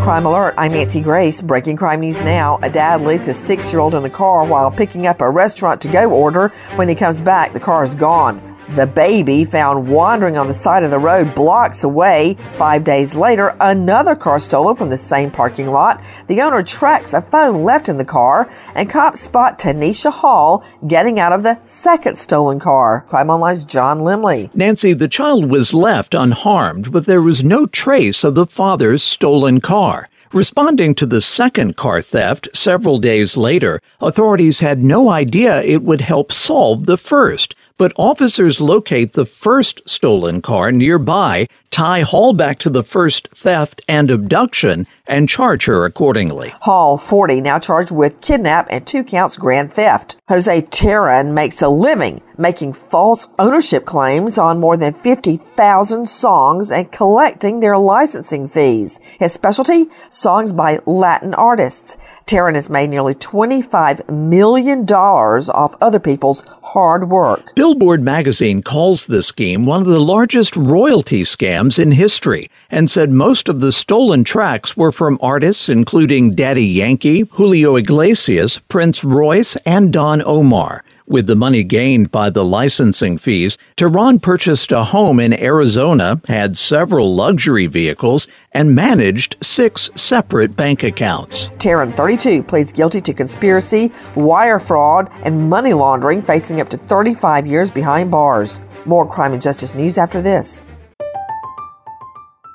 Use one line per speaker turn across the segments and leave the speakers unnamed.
Crime Alert, I'm Nancy Grace. Breaking crime news now. A dad leaves his six year old in the car while picking up a restaurant to go order. When he comes back, the car is gone. The baby found wandering on the side of the road blocks away. Five days later, another car stolen from the same parking lot. The owner tracks a phone left in the car, and cops spot Tanisha Hall getting out of the second stolen car. Crime Online's John Lemley.
Nancy, the child was left unharmed, but there was no trace of the father's stolen car. Responding to the second car theft several days later, authorities had no idea it would help solve the first but officers locate the first stolen car nearby, tie Hall back to the first theft and abduction, and charge her accordingly.
Hall, 40, now charged with kidnap and two counts grand theft. Jose Teran makes a living making false ownership claims on more than 50,000 songs and collecting their licensing fees. His specialty? Songs by Latin artists. Teran has made nearly $25 million off other people's hard work.
Billboard magazine calls the scheme one of the largest royalty scams in history and said most of the stolen tracks were from artists including Daddy Yankee, Julio Iglesias, Prince Royce, and Don Omar. With the money gained by the licensing fees, Teran purchased a home in Arizona, had several luxury vehicles, and managed six separate bank accounts.
Teran, 32, pleads guilty to conspiracy, wire fraud, and money laundering, facing up to 35 years behind bars. More crime and justice news after this.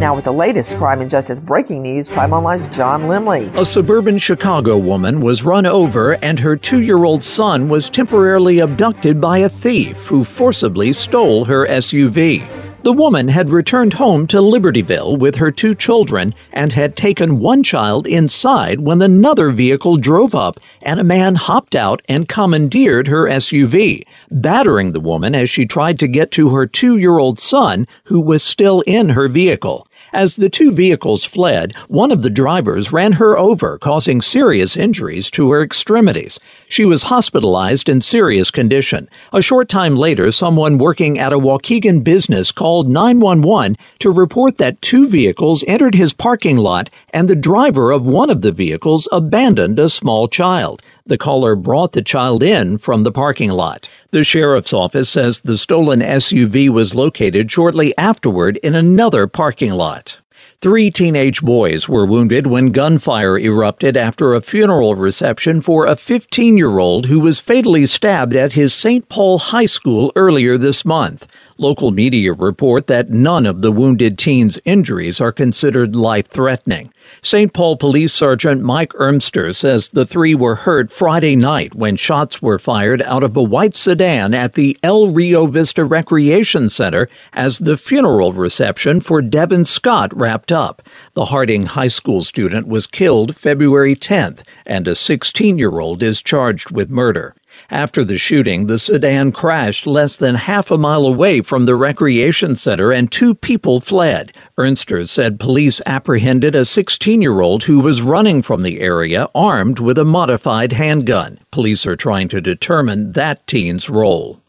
Now, with the latest crime and justice breaking news, Crime Online's John Lemley.
A suburban Chicago woman was run over, and her two year old son was temporarily abducted by a thief who forcibly stole her SUV. The woman had returned home to Libertyville with her two children and had taken one child inside when another vehicle drove up and a man hopped out and commandeered her SUV, battering the woman as she tried to get to her two year old son who was still in her vehicle. As the two vehicles fled, one of the drivers ran her over, causing serious injuries to her extremities. She was hospitalized in serious condition. A short time later, someone working at a Waukegan business called 911 to report that two vehicles entered his parking lot and the driver of one of the vehicles abandoned a small child. The caller brought the child in from the parking lot. The sheriff's office says the stolen SUV was located shortly afterward in another parking lot. Three teenage boys were wounded when gunfire erupted after a funeral reception for a 15 year old who was fatally stabbed at his St. Paul High School earlier this month. Local media report that none of the wounded teens' injuries are considered life threatening. St. Paul Police Sergeant Mike Ernster says the three were hurt Friday night when shots were fired out of a white sedan at the El Rio Vista Recreation Center as the funeral reception for Devin Scott wrapped up. The Harding High School student was killed February 10th, and a 16 year old is charged with murder. After the shooting, the sedan crashed less than half a mile away from the recreation center and two people fled. Ernster said police apprehended a 16 year old who was running from the area armed with a modified handgun. Police are trying to determine that teen's role.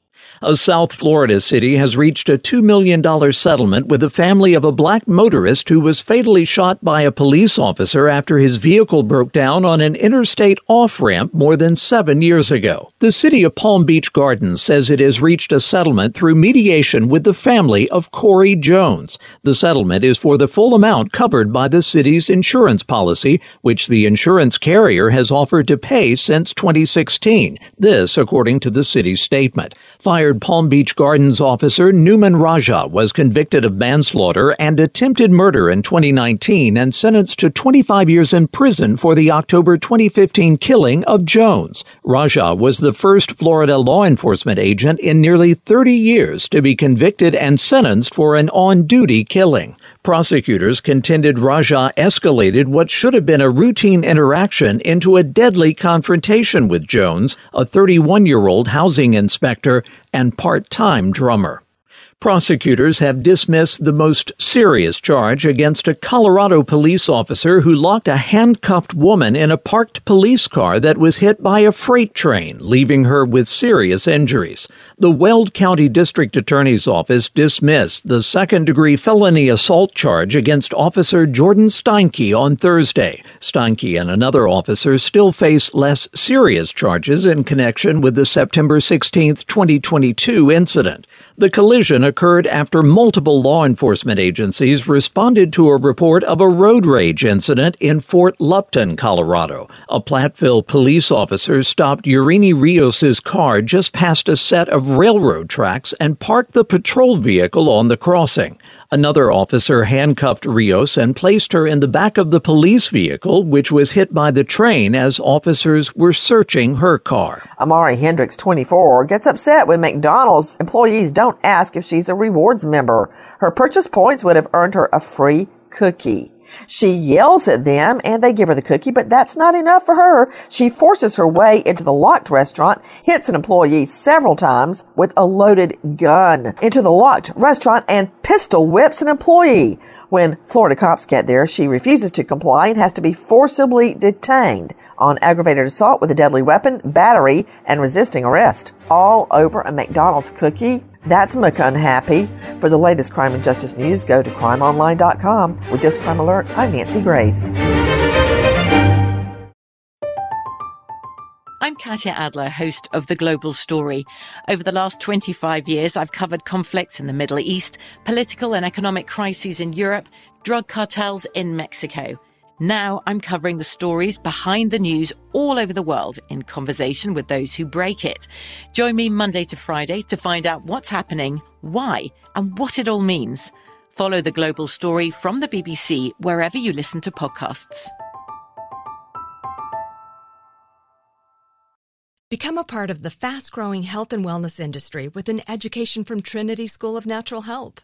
A South Florida city has reached a $2 million settlement with the family of a black motorist who was fatally shot by a police officer after his vehicle broke down on an interstate off ramp more than seven years ago. The city of Palm Beach Gardens says it has reached a settlement through mediation with the family of Corey Jones. The settlement is for the full amount covered by the city's insurance policy, which the insurance carrier has offered to pay since 2016. This, according to the city's statement. Fire Palm Beach Gardens officer Nouman Raja was convicted of manslaughter and attempted murder in 2019 and sentenced to 25 years in prison for the October 2015 killing of Jones. Raja was the first Florida law enforcement agent in nearly 30 years to be convicted and sentenced for an on duty killing. Prosecutors contended Raja escalated what should have been a routine interaction into a deadly confrontation with Jones, a 31 year old housing inspector and part time drummer. Prosecutors have dismissed the most serious charge against a Colorado police officer who locked a handcuffed woman in a parked police car that was hit by a freight train, leaving her with serious injuries. The Weld County District Attorney's Office dismissed the second degree felony assault charge against Officer Jordan Steinke on Thursday. Steinke and another officer still face less serious charges in connection with the September 16, 2022 incident. The collision occurred after multiple law enforcement agencies responded to a report of a road rage incident in Fort Lupton, Colorado. A Platteville police officer stopped Yareni Rios's car just past a set of railroad tracks and parked the patrol vehicle on the crossing. Another officer handcuffed Rios and placed her in the back of the police vehicle, which was hit by the train as officers were searching her car.
Amari Hendricks, 24, gets upset when McDonald's employees don't ask if she's a rewards member. Her purchase points would have earned her a free cookie. She yells at them and they give her the cookie, but that's not enough for her. She forces her way into the locked restaurant, hits an employee several times with a loaded gun into the locked restaurant and pistol whips an employee. When Florida cops get there, she refuses to comply and has to be forcibly detained on aggravated assault with a deadly weapon, battery, and resisting arrest. All over a McDonald's cookie. That's McUnhappy. For the latest crime and justice news, go to crimeonline.com. With this crime alert, I'm Nancy Grace.
I'm Katya Adler, host of The Global Story. Over the last 25 years, I've covered conflicts in the Middle East, political and economic crises in Europe, drug cartels in Mexico. Now I'm covering the stories behind the news all over the world in conversation with those who break it. Join me Monday to Friday to find out what's happening, why, and what it all means. Follow the global story from the BBC wherever you listen to podcasts.
Become a part of the fast growing health and wellness industry with an education from Trinity School of Natural Health.